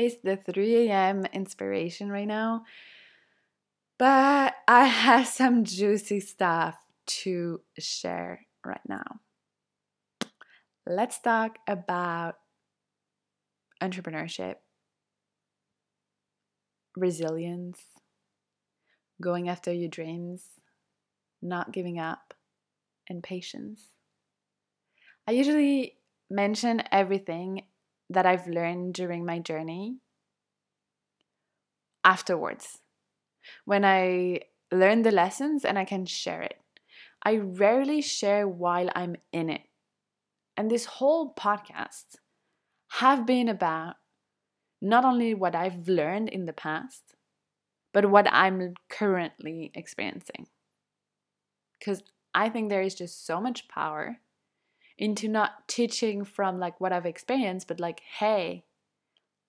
It's the 3 a.m. inspiration right now, but I have some juicy stuff to share right now. Let's talk about entrepreneurship, resilience, going after your dreams, not giving up, and patience. I usually mention everything that I've learned during my journey afterwards when I learn the lessons and I can share it. I rarely share while I'm in it. And this whole podcast have been about not only what I've learned in the past, but what I'm currently experiencing. Because I think there is just so much power into not teaching from like what I've experienced, but like, hey,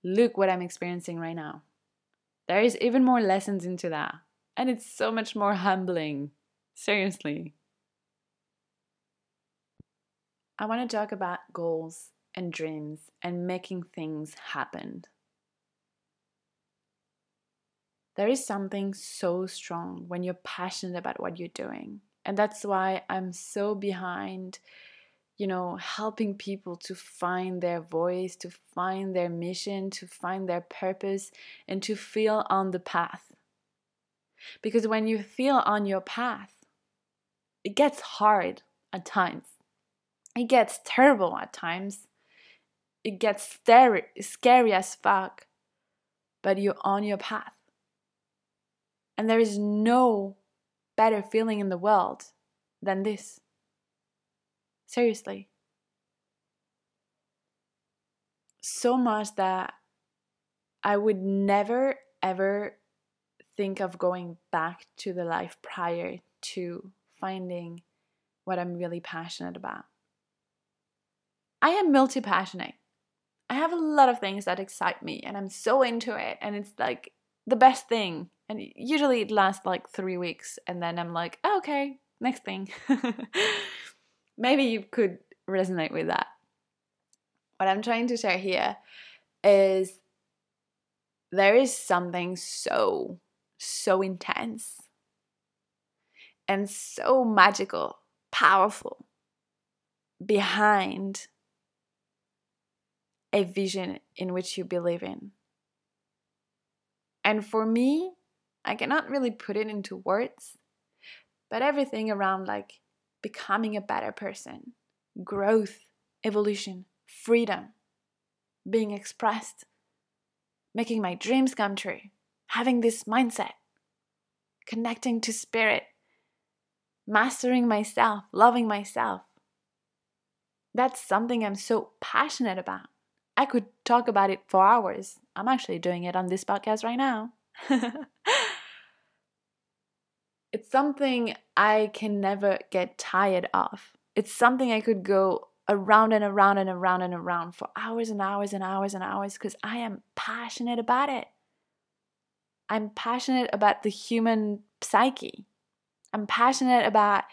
look what I'm experiencing right now. There is even more lessons into that. And it's so much more humbling. Seriously. I want to talk about goals and dreams and making things happen. There is something so strong when you're passionate about what you're doing. And that's why I'm so behind, you know, helping people to find their voice, to find their mission, to find their purpose, and to feel on the path. Because when you feel on your path, it gets hard at times. It gets terrible at times. It gets scary, scary as fuck. But you're on your path. And there is no better feeling in the world than this. Seriously. So much that I would never ever think of going back to the life prior to finding what I'm really passionate about. I am multi passionate. I have a lot of things that excite me and I'm so into it, and it's like the best thing and usually it lasts like three weeks, and then I'm like, oh, okay, next thing. Maybe you could resonate with that. What I'm trying to share here is there is something so, so intense and so magical, powerful behind a vision in which you believe in. And for me, I cannot really put it into words, but everything around like becoming a better person, growth, evolution, freedom, being expressed, making my dreams come true, having this mindset, connecting to spirit, mastering myself, loving myself. That's something I'm so passionate about. I could talk about it for hours. I'm actually doing it on this podcast right now. it's something I can never get tired of. It's something I could go around and around and around and around for hours and hours and hours and hours because I am passionate about it. I'm passionate about the human psyche. I'm passionate about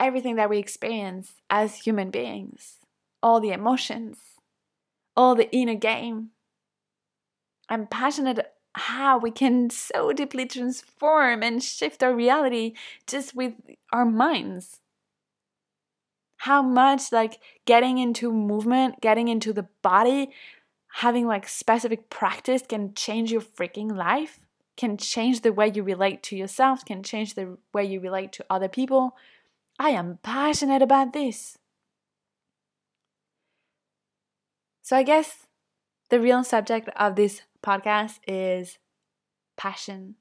everything that we experience as human beings, all the emotions, all the inner game. I'm passionate how we can so deeply transform and shift our reality just with our minds. How much like getting into movement, getting into the body, having like specific practice can change your freaking life, can change the way you relate to yourself, can change the way you relate to other people. I am passionate about this. So I guess the real subject of this podcast is passion.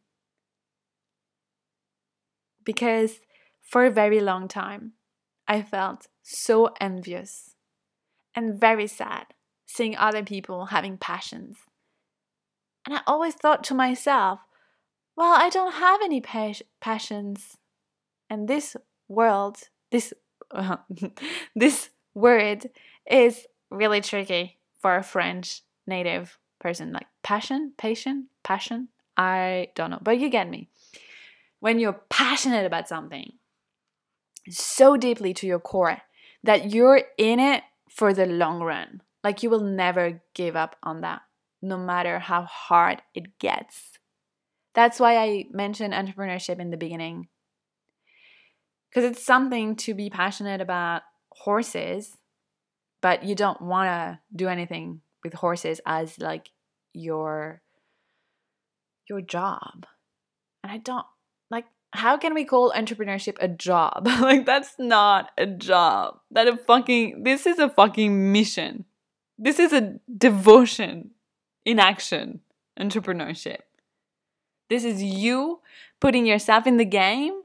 Because for a very long time, I felt so envious and very sad seeing other people having passions. And I always thought to myself, well, I don't have any pas- passions. And this world, this uh, this word is really tricky for a French native person. Like passion, patient, passion. I don't know, but you get me. When you're passionate about something so deeply to your core that you're in it for the long run, like you will never give up on that. no matter how hard it gets. That's why I mentioned entrepreneurship in the beginning. Because it's something to be passionate about horses, but you don't want to do anything with horses as like your your job. And I don't like how can we call entrepreneurship a job? like that's not a job. That a fucking this is a fucking mission. This is a devotion in action. Entrepreneurship. This is you putting yourself in the game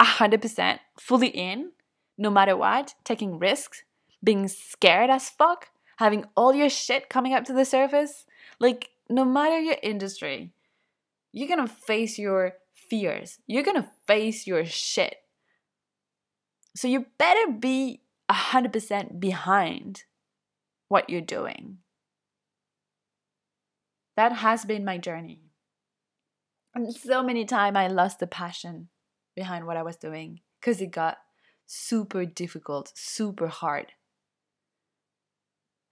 100% fully in no matter what, taking risks, being scared as fuck, having all your shit coming up to the surface. Like no matter your industry, you're to face your fears. You're to face your shit. So you better be 100% behind what you're doing. That has been my journey. And so many times I lost the passion behind what I was doing because it got super difficult, super hard.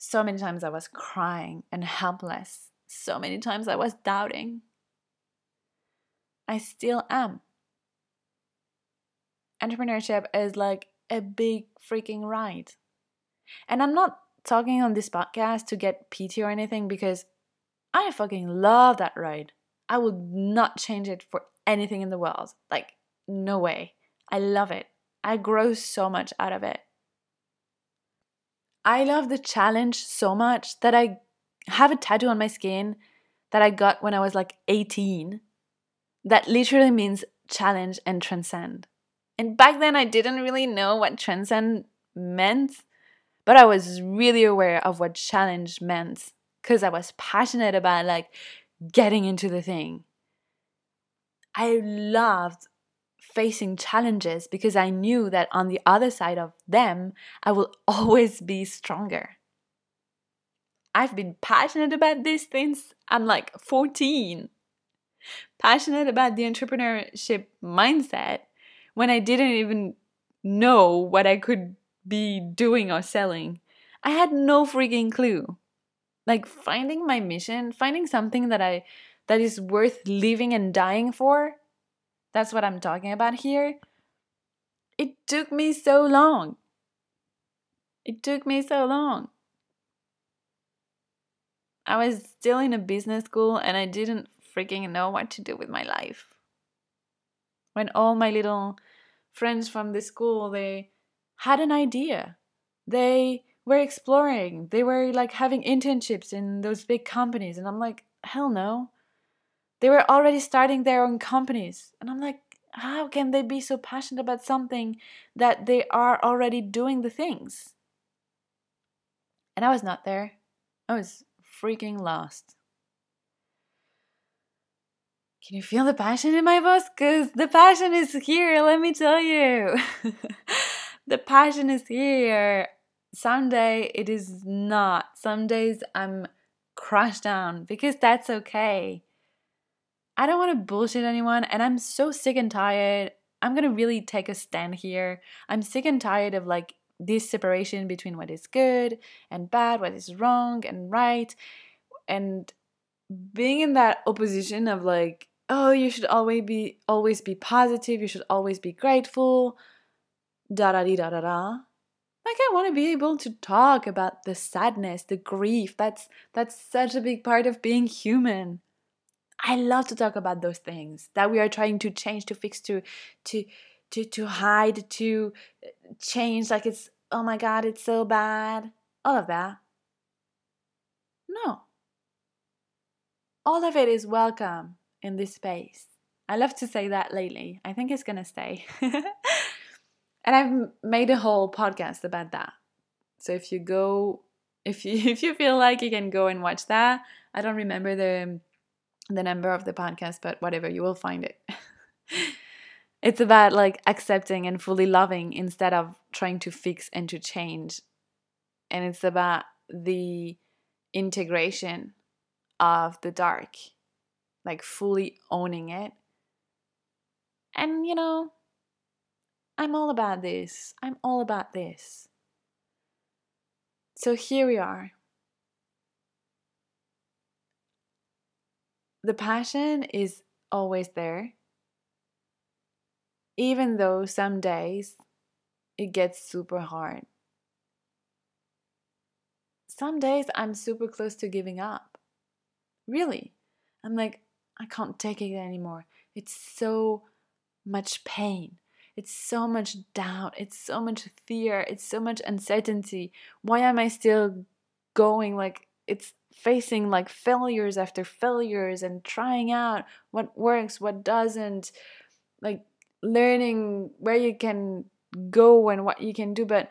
So many times I was crying and helpless. So many times I was doubting. I still am. Entrepreneurship is like a big freaking ride. And I'm not talking on this podcast to get PT or anything because I fucking love that ride. I would not change it for anything in the world. Like, no way. I love it. I grow so much out of it. I love the challenge so much that I have a tattoo on my skin that I got when I was like 18 that literally means challenge and transcend. And back then, I didn't really know what transcend meant, but I was really aware of what challenge meant because I was passionate about like getting into the thing. I loved facing challenges because I knew that on the other side of them, I will always be stronger. I've been passionate about these things. I'm like 14 passionate about the entrepreneurship mindset when I didn't even know what I could be doing or selling. I had no freaking clue. Like finding my mission, finding something that I that is worth living and dying for. That's what I'm talking about here. It took me so long. It took me so long. I was still in a business school and I didn't freaking know what to do with my life. When all my little friends from the school they had an idea. They were exploring. They were like having internships in those big companies and I'm like, hell no. They were already starting their own companies. And I'm like, how can they be so passionate about something that they are already doing the things? And I was not there. I was freaking lost. Can you feel the passion in my voice? Because the passion is here, let me tell you. the passion is here. Someday it is not. Some days I'm crushed down because that's okay. I don't want to bullshit anyone, and I'm so sick and tired. I'm gonna really take a stand here. I'm sick and tired of like this separation between what is good and bad, what is wrong and right, and being in that opposition of like oh, you should always be always be positive, you should always be grateful, da da da da da. Like I want to be able to talk about the sadness, the grief. That's that's such a big part of being human. I love to talk about those things that we are trying to change, to fix, to to to to hide, to uh, change. Like it's oh my god, it's so bad. All of that. No. All of it is welcome in this space. I love to say that lately. I think it's to stay. and I've made a whole podcast about that. So if you go if you if you feel like you can go and watch that, I don't remember the the number of the podcast, but whatever, you will find it. it's about like accepting and fully loving instead of trying to fix and to change. And it's about the integration of the dark like fully owning it. And you know, I'm all about this. I'm all about this. So here we are. The passion is always there, even though some days it gets super hard. Some days I'm super close to giving up. Really. I'm like, I can't take it anymore. It's so much pain. It's so much doubt. It's so much fear. It's so much uncertainty. Why am I still going? Like, it's facing like failures after failures and trying out what works, what doesn't, like learning where you can go and what you can do. But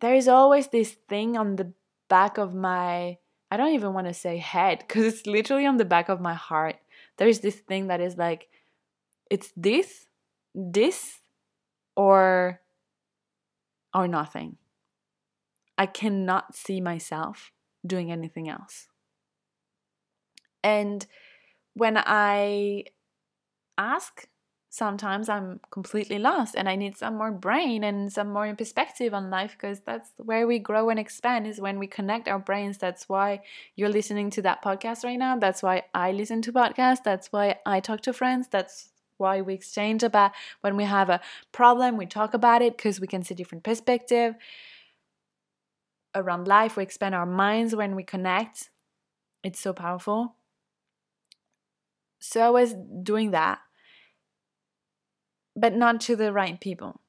there is always this thing on the back of my, I don't even want to say head, because it's literally on the back of my heart. There's this thing that is like, it's this, this, or or nothing. I cannot see myself doing anything else. And when I ask, sometimes I'm completely lost and I need some more brain and some more perspective on life because that's where we grow and expand is when we connect our brains. That's why you're listening to that podcast right now. That's why I listen to podcasts. That's why I talk to friends. That's why we exchange about when we have a problem, we talk about it because we can see different perspective around life. We expand our minds when we connect. It's so powerful. So I was doing that, but not to the right people.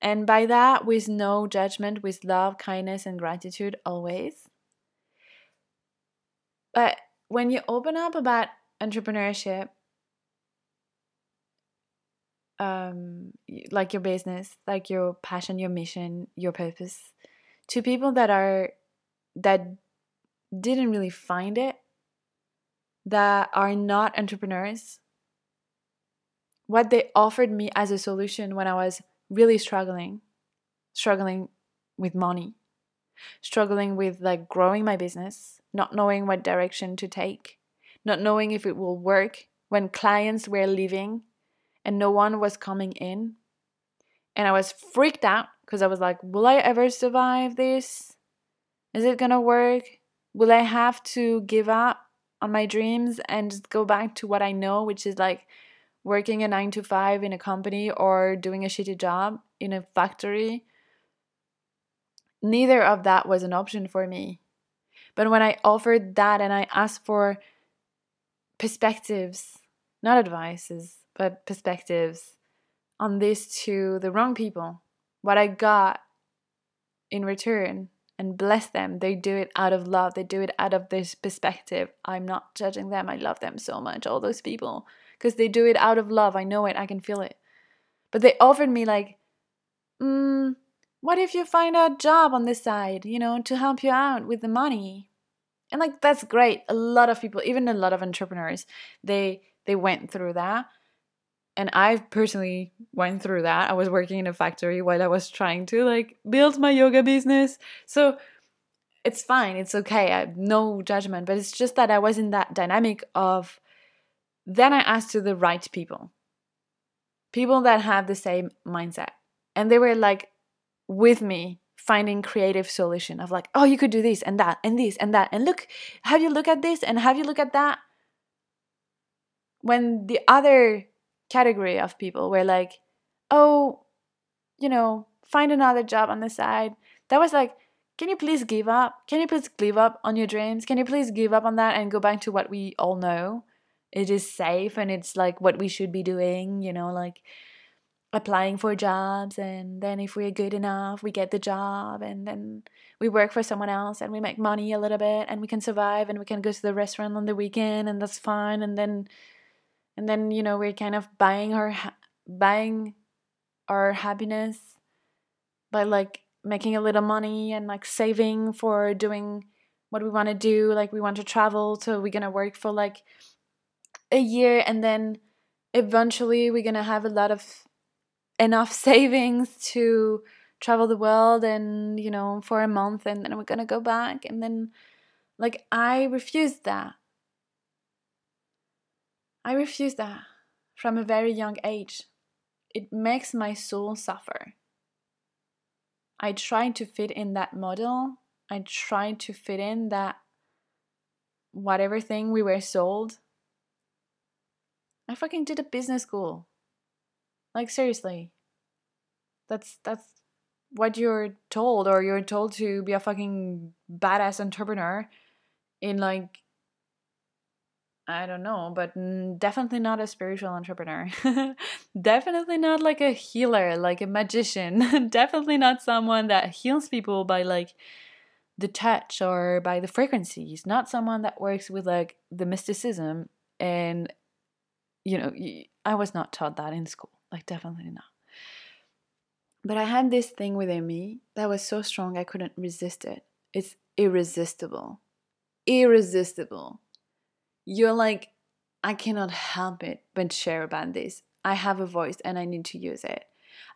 And by that, with no judgment, with love, kindness, and gratitude always. But when you open up about entrepreneurship, um, like your business, like your passion, your mission, your purpose, to people that are that didn't really find it, that are not entrepreneurs. What they offered me as a solution when I was really struggling, struggling with money, struggling with like growing my business, not knowing what direction to take, not knowing if it will work when clients were leaving and no one was coming in. And I was freaked out because I was like, will I ever survive this? Is it gonna work? Will I have to give up on my dreams and just go back to what I know, which is like working a nine to five in a company or doing a shitty job in a factory? Neither of that was an option for me. But when I offered that and I asked for perspectives, not advices, but perspectives on this to the wrong people. What I got in return and bless them. They do it out of love. They do it out of this perspective. I'm not judging them. I love them so much, all those people, because they do it out of love. I know it. I can feel it. But they offered me like, mm, what if you find a job on this side, you know, to help you out with the money? And like that's great. A lot of people, even a lot of entrepreneurs, they they went through that and I personally went through that. I was working in a factory while I was trying to like build my yoga business. So it's fine, it's okay. I have no judgment, but it's just that I was in that dynamic of then I asked to the right people. People that have the same mindset. And they were like with me finding creative solution of like, oh, you could do this and that and this and that. And look, have you look at this and have you look at that? When the other category of people where like, oh, you know, find another job on the side. That was like, can you please give up? Can you please give up on your dreams? Can you please give up on that and go back to what we all know? It is safe and it's like what we should be doing, you know, like applying for jobs and then if we're good enough, we get the job and then we work for someone else and we make money a little bit and we can survive and we can go to the restaurant on the weekend and that's fine and then and then you know we're kind of buying our buying our happiness by like making a little money and like saving for doing what we want to do like we want to travel so we're gonna work for like a year and then eventually we're gonna have a lot of enough savings to travel the world and you know for a month and then we're gonna go back. And then like i refused that I refuse that from a very young age. It makes my soul suffer. I try to fit in that model. I try to fit in that whatever thing we were sold. I fucking did a business school. Like seriously. That's that's what you're told or you're told to be a fucking badass entrepreneur in like I don't know, but definitely not a spiritual entrepreneur. definitely not like a healer, like a magician. definitely not someone that heals people by like the touch or by the frequencies. Not someone that works with like the mysticism. And, you know, I was not taught that in school. Like, definitely not. But I had this thing within me that was so strong I couldn't resist it. It's irresistible. Irresistible you're like, I cannot help it but share about this. I have a voice and I need to use it.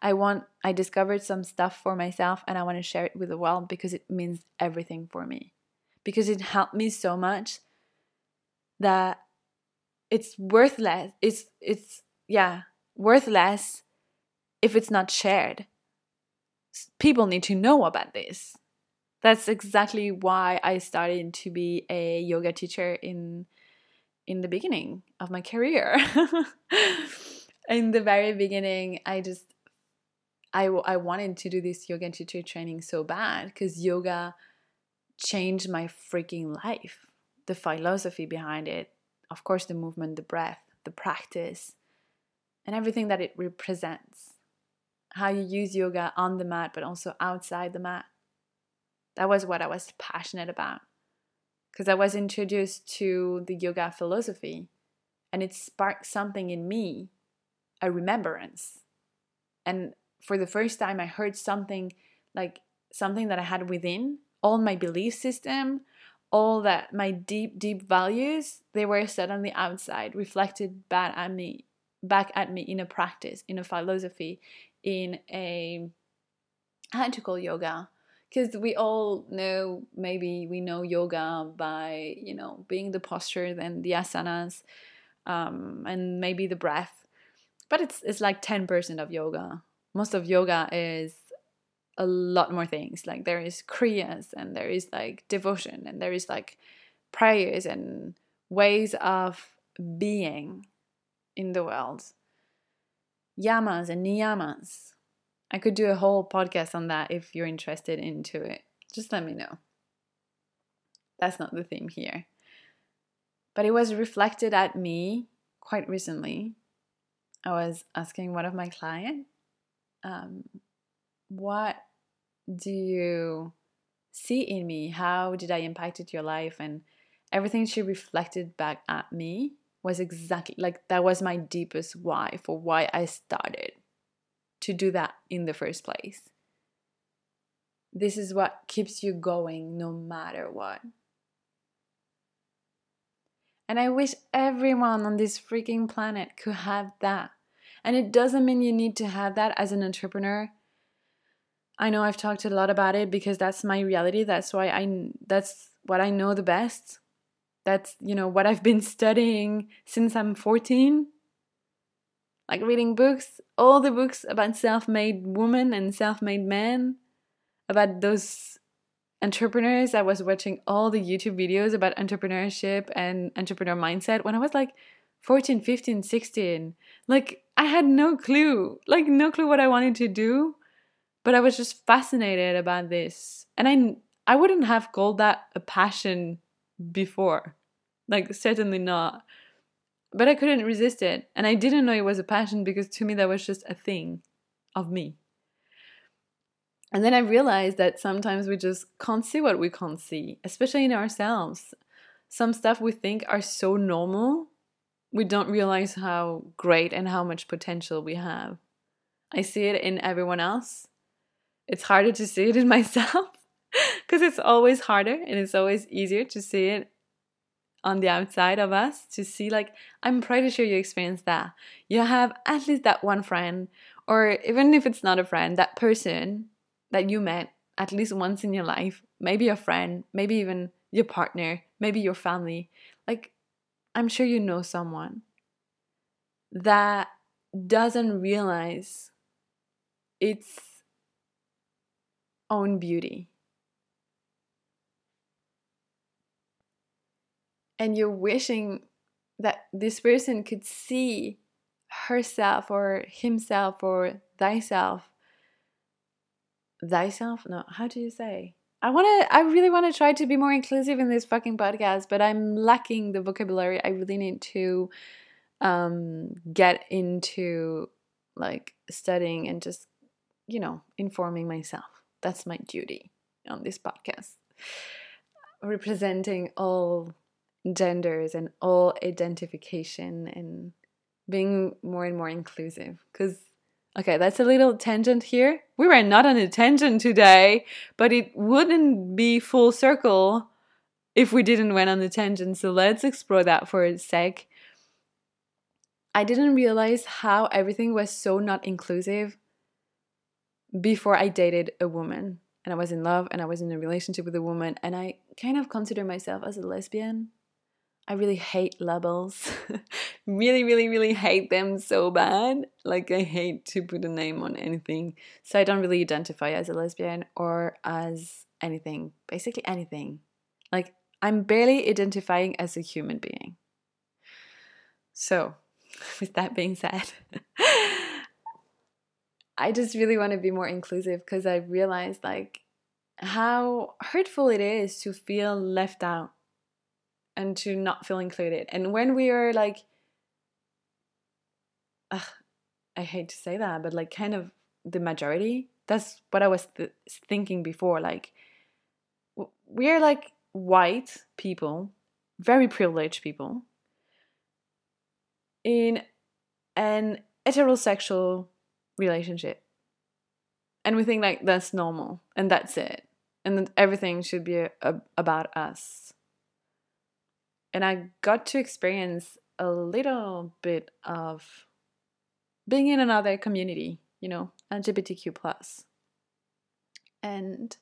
I want I discovered some stuff for myself and I want to share it with the world because it means everything for me. Because it helped me so much that it's worthless. It's it's yeah, worthless if it's not shared. People need to know about this. That's exactly why I started to be a yoga teacher in in the beginning of my career. in the very beginning, I just I, I wanted to do this yoga and teacher training so bad because yoga changed my freaking life. The philosophy behind it, of course, the movement, the breath, the practice, and everything that it represents. How you use yoga on the mat, but also outside the mat. That was what I was passionate about because I was introduced to the yoga philosophy and it sparked something in me, a remembrance. And for the first time, I heard something like something that I had within, all my belief system, all that my deep, deep values, they were suddenly outside, reflected back at me, back at me in a practice, in a philosophy, in a how to call yoga because we all know maybe we know yoga by you know being the posture and the asanas um, and maybe the breath. But it's it's like 10% of yoga. Most of yoga is a lot more things. Like there is kriyas and there is like devotion and there is like prayers and ways of being in the world. Yamas and niyamas I could do a whole podcast on that if you're interested into it. Just let me know. That's not the theme here. But it was reflected at me quite recently. I was asking one of my clients, um, what do you see in me? How did I impacted your life? And everything she reflected back at me was exactly like that was my deepest why for why I started to do that in the first place. This is what keeps you going no matter what. And I wish everyone on this freaking planet could have that. And it doesn't mean you need to have that as an entrepreneur. I know I've talked a lot about it because that's my reality. That's why I that's what I know the best. That's, you know, what I've been studying since I'm 14 like reading books, all the books about self made women and self made men, about those entrepreneurs. I was watching all the YouTube videos about entrepreneurship and entrepreneur mindset when I was like 14, 15, 16. Like, I had no clue, like, no clue what I wanted to do, but I was just fascinated about this. And I, I wouldn't have called that a passion before. Like, certainly not. But I couldn't resist it. And I didn't know it was a passion because to me that was just a thing of me. And then I realized that sometimes we just can't see what we can't see, especially in ourselves. Some stuff we think are so normal, we don't realize how great and how much potential we have. I see it in everyone else. It's harder to see it in myself because it's always harder and it's always easier to see it on the outside of us to see like i'm pretty sure you experience that. You have at least that one friend or even if it's not a friend that person that you met at least once in your life maybe a friend maybe even your partner maybe your family like i'm sure you know someone that doesn't realize its own beauty and you're wishing that this person could see herself or himself or thyself. Thyself? No how do you say? I want to i really want to try to be more inclusive in this fucking podcast but i'm lacking the vocabulary i really need to um get into like studying and just you know informing myself. That's my duty on this podcast. Representing all genders and all identification and being more and more inclusive. Because okay that's a little tangent here. We were not on a tangent today but it wouldn't be full circle if we didn't went on a tangent. So let's explore that for a sec. I didn't realize how everything was so not inclusive before i dated a woman. And i was in love and i was in a relationship with a woman and i kind of consider myself as a lesbian I really hate labels. really, really, really hate them so bad. Like, I hate to put a name on anything. So, I don't really identify as a lesbian or as anything, basically anything. Like, I'm barely identifying as a human being. So, with that being said, I just really want to be more inclusive because I realized, like, how hurtful it is to feel left out and to not feel included. And when we are like, I hate to say that, but like kind of the majority, that's what I was th- thinking before. Like, we're like white people, very privileged people, in an heterosexual relationship. And we think like that's normal and that's it. And everything should be a, a, about us and I got to experience a little bit of being in another community, you know, LGBTQ plus, and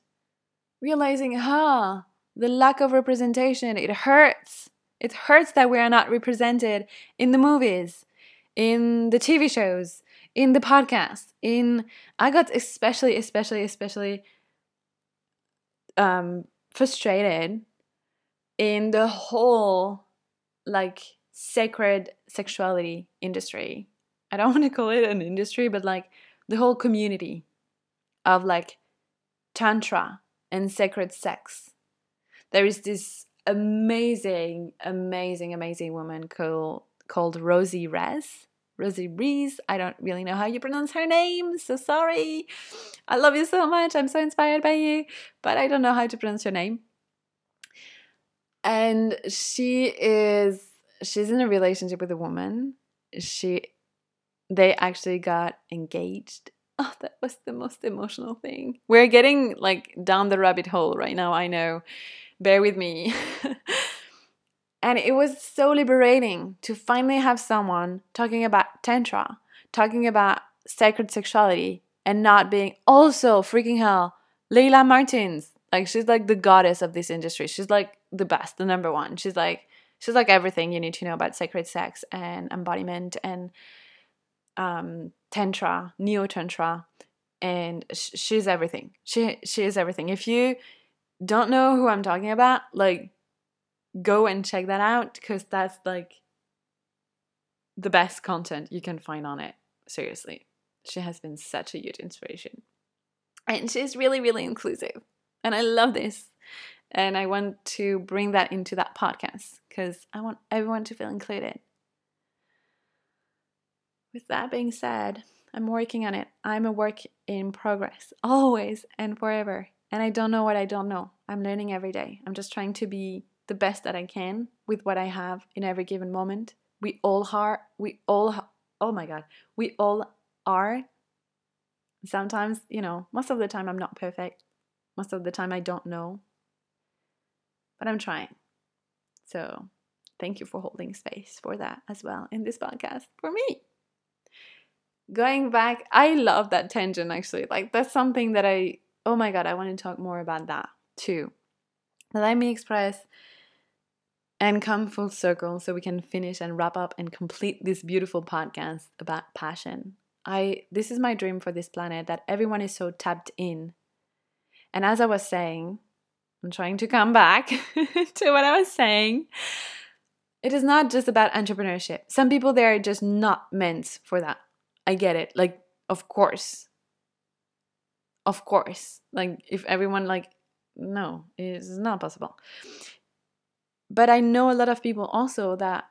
realizing, huh, the lack of representation, it hurts. It hurts that we are not represented in the movies, in the TV shows, in the podcast. In I got especially, especially, especially um, frustrated in the whole like sacred sexuality industry. I don't want to call it an industry, but like the whole community of like tantra and sacred sex. There is this amazing, amazing, amazing woman called called Rosie Rez. Rosie Rees. I don't really know how you pronounce her name, so sorry. I love you so much. I'm so inspired by you, but I don't know how to pronounce your name and she is she's in a relationship with a woman. She they actually got engaged. Oh that was the most emotional thing. We're getting like down the rabbit hole right now i know. Bear with me. And it was so liberating to finally have someone talking about tantra talking about sacred sexuality and not being also freaking hell Layla Martin's like she's like the goddess of this industry she's like the best, the number one. She's like she's like everything you need to know about sacred sex and embodiment and um, tantra, neo tantra, and sh- she's everything. She she is everything. If you don't know who I'm talking about, like go and check that out because that's like the best content you can find on it. Seriously, she has been such a huge inspiration, and she's really really inclusive, and I love this. And I want to bring that into that podcast because I want everyone to feel included. With that being said, I'm working on it. I'm a work in progress, always and forever. And I don't know what I don't know. I'm learning every day. I'm just trying to be the best that I can with what I have in every given moment. We all are, we all, oh my God, we all are. Sometimes, you know, most of the time I'm not perfect. Most of the time I don't know but I'm trying. So thank you for holding space for that as well in this podcast for me. Going back, I love that tangent actually. Like, that's something that I, oh my God, I want to talk more about that too. Let me express and come full circle so we can finish and wrap up and complete this beautiful podcast about passion. I this is my dream for this planet that everyone is so tapped in. And as I was saying, I'm trying to come back to what I was saying. it is not just about entrepreneurship. Some people they are just not meant for that. I get it. Like, of course. Of course. Like if everyone like no, it's not possible. But I know a lot of people also that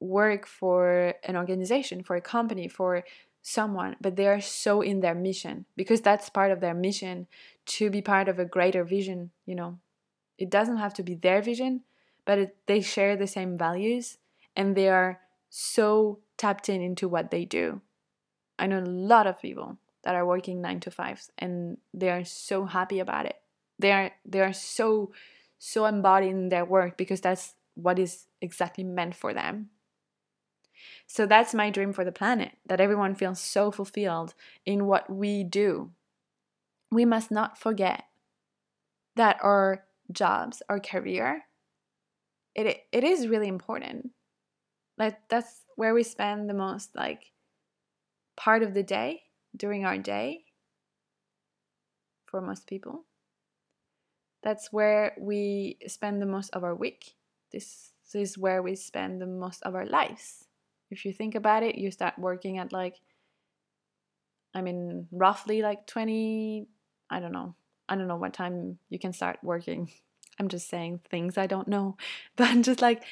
work for an organization, for a company, for someone, but they are so in their mission because that's part of their mission to be part of a greater vision, you know. It doesn't have to be their vision, but it, they share the same values and they are so tapped in into what they do. I know a lot of people that are working 9 to 5s and they are so happy about it. They are they are so so embodied in their work because that's what is exactly meant for them. So that's my dream for the planet that everyone feels so fulfilled in what we do. We must not forget that our jobs, our career, it it is really important. Like that's where we spend the most like part of the day during our day for most people. That's where we spend the most of our week. This is where we spend the most of our lives. If you think about it, you start working at like, I mean, roughly like 20, I don't know. I don't know what time you can start working. I'm just saying things I don't know. But just like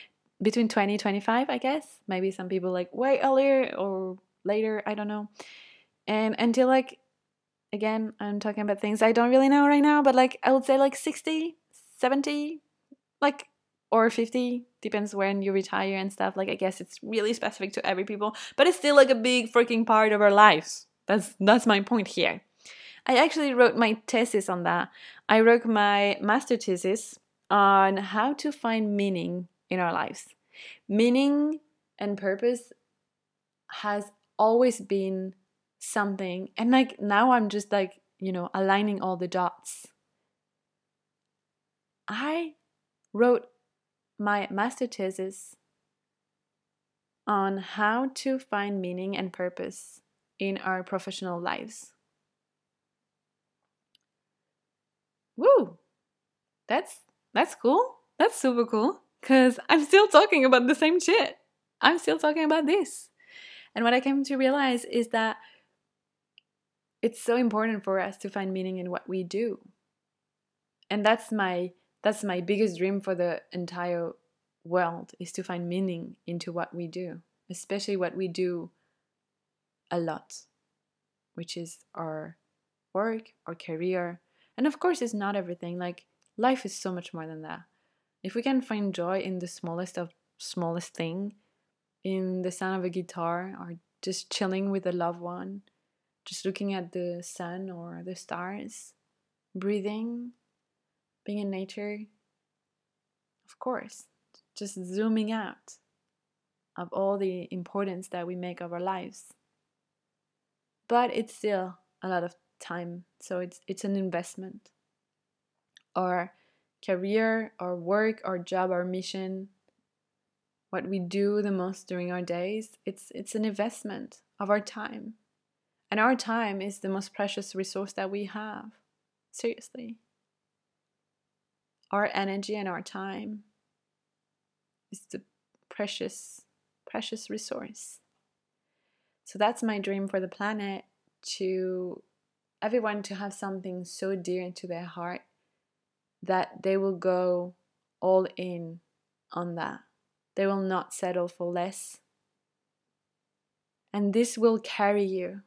between 20 25 i guess maybe some people like way earlier or later i don't know and until like again i'm talking about things i don't really know right now but like i would say like 60 70 like or 50 depends when you retire and stuff like i guess it's really specific to every people but it's still like a big freaking part of our lives. That's that's my point here. I actually wrote my thesis on that. I wrote my master thesis on how to find meaning in our lives. Meaning and purpose has always been something and like now i'm just like you know aligning all the dots. I wrote my master thesis on how to find meaning and purpose in our professional lives. Woo! That's that's cool. That's super cool cuz I'm still talking about the same shit. I'm still talking about this. And what I came to realize is that it's so important for us to find meaning in what we do. And that's my that's my biggest dream for the entire world is to find meaning into what we do, especially what we do a lot, which is our work, our career. And of course, it's not everything. Like, life is so much more than that. If we can find joy in the smallest of smallest thing, in the sound of a guitar, or just chilling with a loved one, just looking at the sun or the stars, breathing, being in nature, of course, just zooming out of all the importance that we make of our lives. But it's still a lot of time, so it's it's an investment. Our career, our work, our job, our mission, what we do the most during our days, it's it's an investment of our time. And our time is the most precious resource that we have. Seriously our energy and our time is the precious, precious resource. So that's my dream for the planet to everyone to have something so dear to their heart that they will go all in on that. They will not settle for less. And this will carry you.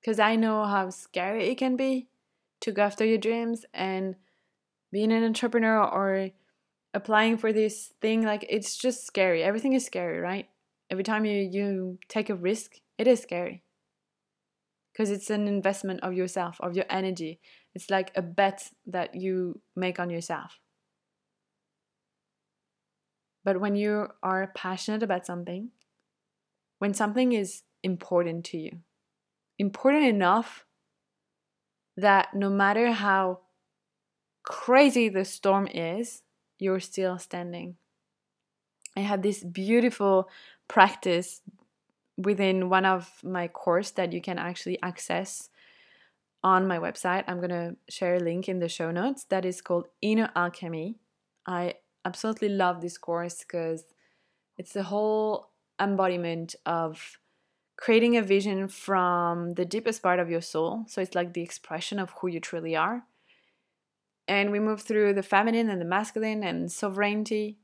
Because I know how scary it can be to go after your dreams and being an entrepreneur or applying for this thing like it's just scary. Everything is scary right? Every time you you take a risk it is scary. Because it's an investment of yourself of your energy. It's like a bet that you make on yourself. But when you are passionate about something when something is important to you important enough that no matter how crazy the storm is, you're still standing. I had this beautiful practice within one of my course that you can actually access on my website. I'm going to share a link in the show notes that is called Inner Alchemy. I absolutely love this course because It's the whole embodiment of creating a vision from the deepest part of your soul. So it's like the expression of who you truly are. And we move through the feminine and the masculine and sovereignty.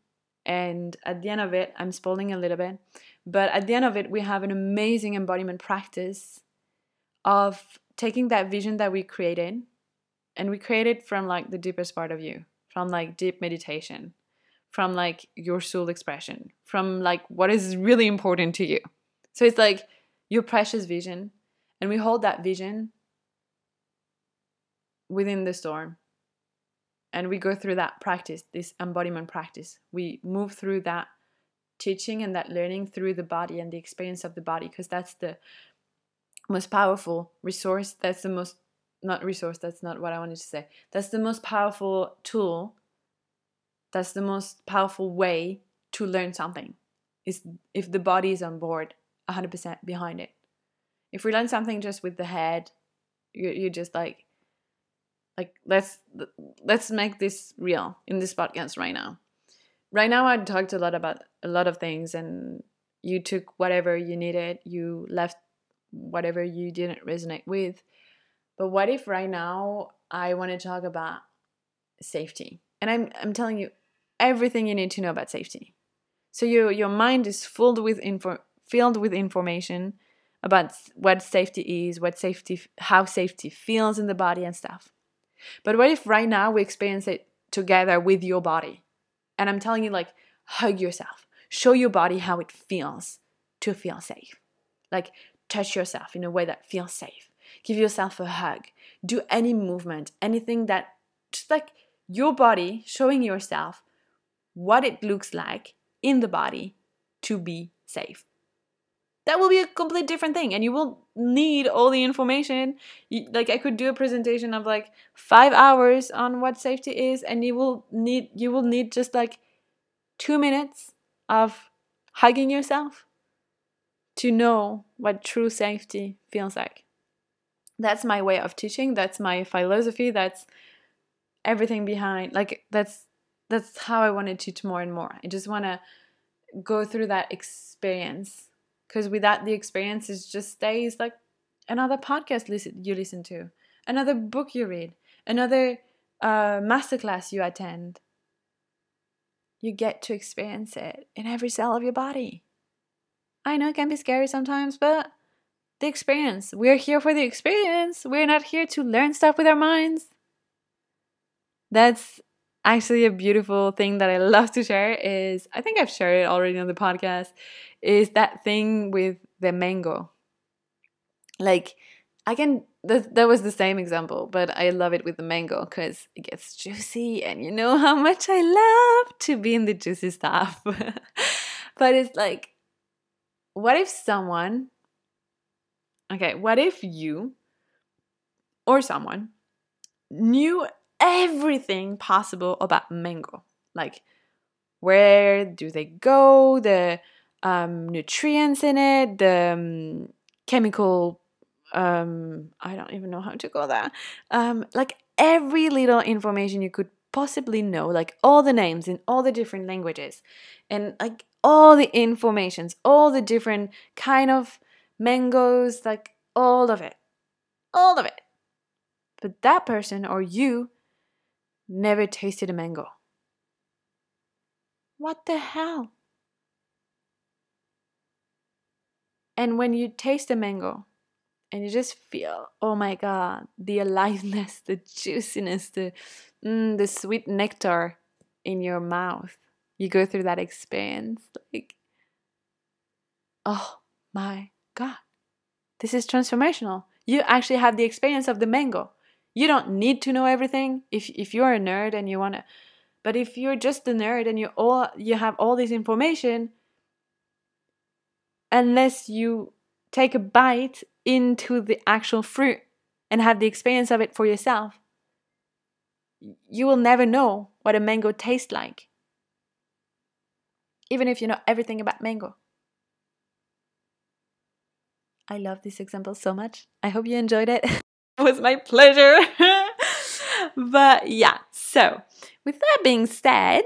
And at the end of it, I'm spoiling a little bit, but at the end of it, we have an amazing embodiment practice of taking that vision that we created and we create it from like the deepest part of you, from like deep meditation, from like your soul expression, from like what is really important to you. So it's like your precious vision, and we hold that vision within the storm. And we go through that practice, this embodiment practice. We move through that teaching and that learning through the body and the experience of the body, because that's the most powerful resource. That's the most, not resource, that's not what I wanted to say. That's the most powerful tool. That's the most powerful way to learn something, is if the body is on board 100% behind it. If we learn something just with the head, you're, you're just like, like let's let's make this real in this podcast right now. Right now, I talked a lot about a lot of things, and you took whatever you needed, you left whatever you didn't resonate with. But what if right now I want to talk about safety? And I'm I'm telling you everything you need to know about safety. So your your mind is filled with info filled with information about what safety is, what safety, how safety feels in the body and stuff. But what if right now we experience it together with your body? And I'm telling you, like, hug yourself, show your body how it feels to feel safe. Like, touch yourself in a way that feels safe. Give yourself a hug. Do any movement, anything that, just like your body showing yourself what it looks like in the body to be safe that will be a complete different thing and you will need all the information. Like i could do a presentation of like five hours on what safety is and you will need you will need just like two minutes of hugging yourself to know what true safety feels like. That's my way of teaching. That's my philosophy. That's everything behind like that's that's how i want to teach more and more. I just want to go through that experience because without the experience it just stays like another podcast listen, you listen to another book you read another uh, masterclass you attend. You get to experience it in every cell of your body. I know it can be scary sometimes but the experience we're here for the experience. We're not here to learn stuff with our minds. That's actually a beautiful thing that I love to share is I think I've shared it already on the podcast is that thing with the mango. Like I can that, that was the same example, but I love it with the mango because it gets juicy and you know how much I love to be in the juicy stuff. but it's like what if someone okay, what if you or someone knew everything possible about mango. Like, where do they go? The um, nutrients in it, the um, chemical. Um, I don't even know how to call that. Um, like every little information you could possibly know, like all the names in all the different languages, and like all the informations, all the different kind of mangoes, like all of it, all of it. But that person or you never tasted a mango. What the hell? And when you taste a mango and you just feel, oh my god, the aliveness, the juiciness, the, mm, the sweet nectar in your mouth, you go through that experience like, oh my god, this is transformational. You actually have the experience of the mango. You don't need to know everything if if you're a nerd and you want to but if you're just a nerd and you all you have all this information unless you take a bite into the actual fruit and have the experience of it for yourself you will never know what a mango tastes like even if you know everything about mango I love this example so much. I hope you enjoyed it. was my pleasure. but yeah, so with that being said,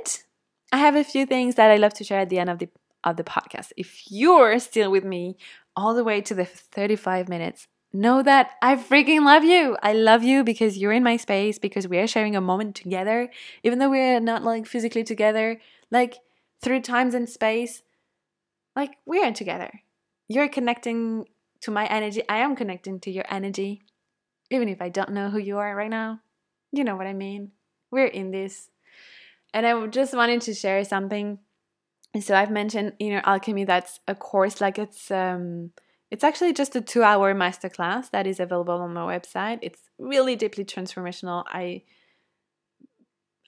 I have a few things that I love to share at the end of the of the podcast. If you're still with me all the way to the 35 minutes, know that I freaking love you. I love you because you're in my space, because we are sharing a moment together, even though we're not like physically together, like through times and space, like we are together. You're connecting to my energy. I am connecting to your energy, even if I don't know who you are right now. You know what I mean? We're in this. And I just wanted to share something. So I've mentioned Inner Alchemy, that's a course, like it's um it's actually just a two hour masterclass that is available on my website. It's really deeply transformational. I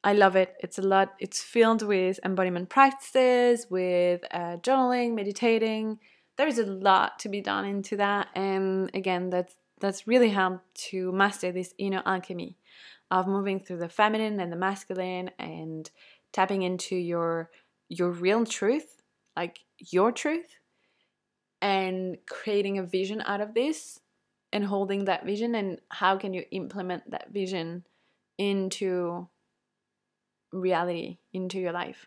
I love it. It's a lot. It's filled with embodiment practices, with uh, journaling, meditating. There is a lot to be done into that, and again, that's that's really helped to master this inner alchemy of moving through the feminine and the masculine and tapping into your your real truth, like your truth, and creating a vision out of this and holding that vision. And how can you implement that vision into reality into your life?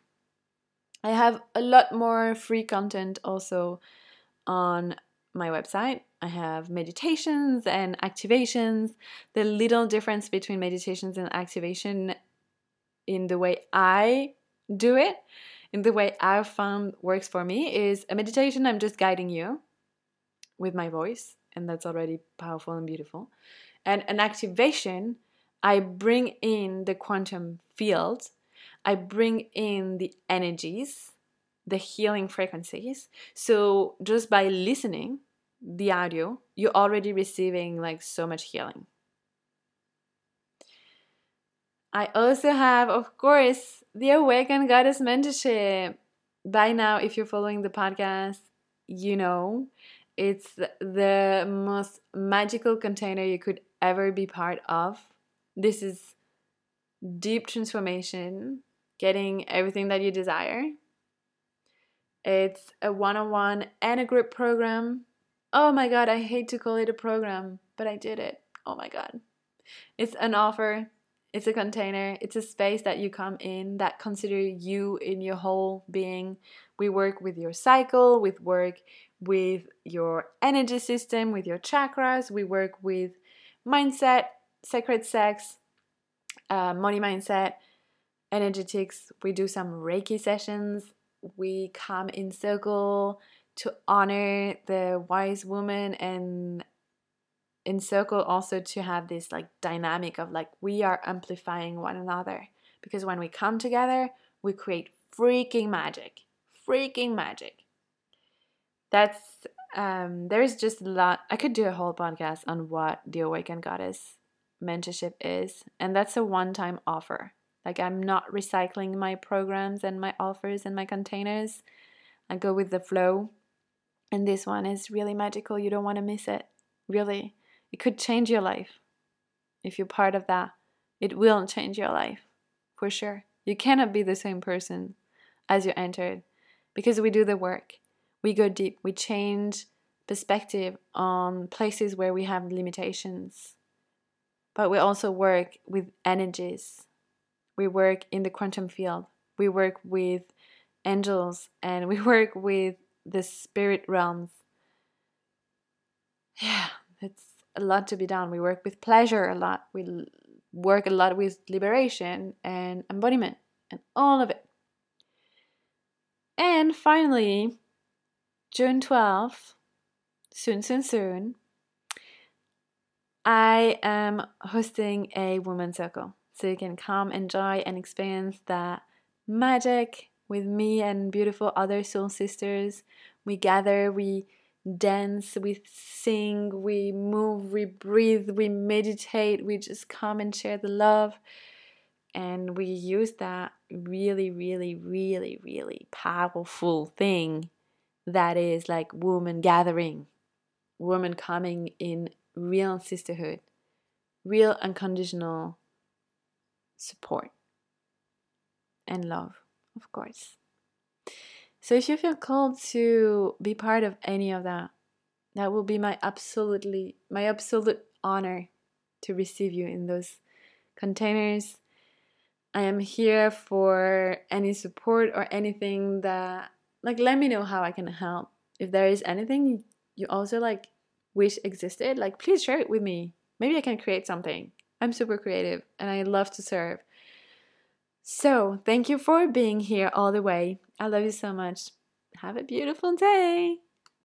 I have a lot more free content also on my website i have meditations and activations the little difference between meditations and activation in the way i do it in the way I've found works for me is a meditation, I'm just guiding you with my voice, and that's already powerful and beautiful. And an activation, I bring in the quantum field, I bring in the energies, the healing frequencies. So just by listening the audio, you're already receiving like so much healing. I also have, of course, the Awakened Goddess Mentorship. By now, if you're following the podcast, you know it's the most magical container you could ever be part of. This is deep transformation, getting everything that you desire. It's a one on one and a group program. Oh my god, I hate to call it a program, but I did it. Oh my god. It's an offer it's a container, it's a space that you come in that consider you in your whole being. We work with your cycle, with work with your energy system, with your chakras, we work with mindset, sacred sex, uh, money mindset, energetics. We do some Reiki sessions. We come in circle to honor the wise woman and in circle also to have this like dynamic of like we are amplifying one another. Because when we come together we create freaking magic. Freaking magic. That's um there's just a lot i could do a whole podcast on what the awakened goddess mentorship is and that's a one-time offer. Like i'm not recycling my programs and my offers and my containers. I go with the flow and this one is really magical you don't want to miss it really it could change your life. If you're part of that, it will change your life for sure. You cannot be the same person as you entered because we do the work. We go deep. We change perspective on places where we have limitations. But we also work with energies. We work in the quantum field. We work with angels and we work with the spirit realms. Yeah, it's a lot to be done. We work with pleasure a lot. We work a lot with liberation and embodiment and all of it. And finally, June 12th, soon, soon, soon, I am hosting a woman circle. So you can come, enjoy, and experience that magic with me and beautiful other soul sisters. We gather, we dance, we sing, we move, we breathe, we meditate, we just come and share the love. And we use that really, really, really, really powerful thing that is like woman gathering, woman coming in real sisterhood, real unconditional support and love, of course. So if you feel called to be part of any of that, that will be my absolutely my absolute honor to receive you in those containers. I am here for any support or anything that like let me know how I can help. If there is anything you also like wish existed, like please share it with me. Maybe I can create something. I'm super creative and I love to serve. So, thank you for being here all the way. I love you so much. Have a beautiful day.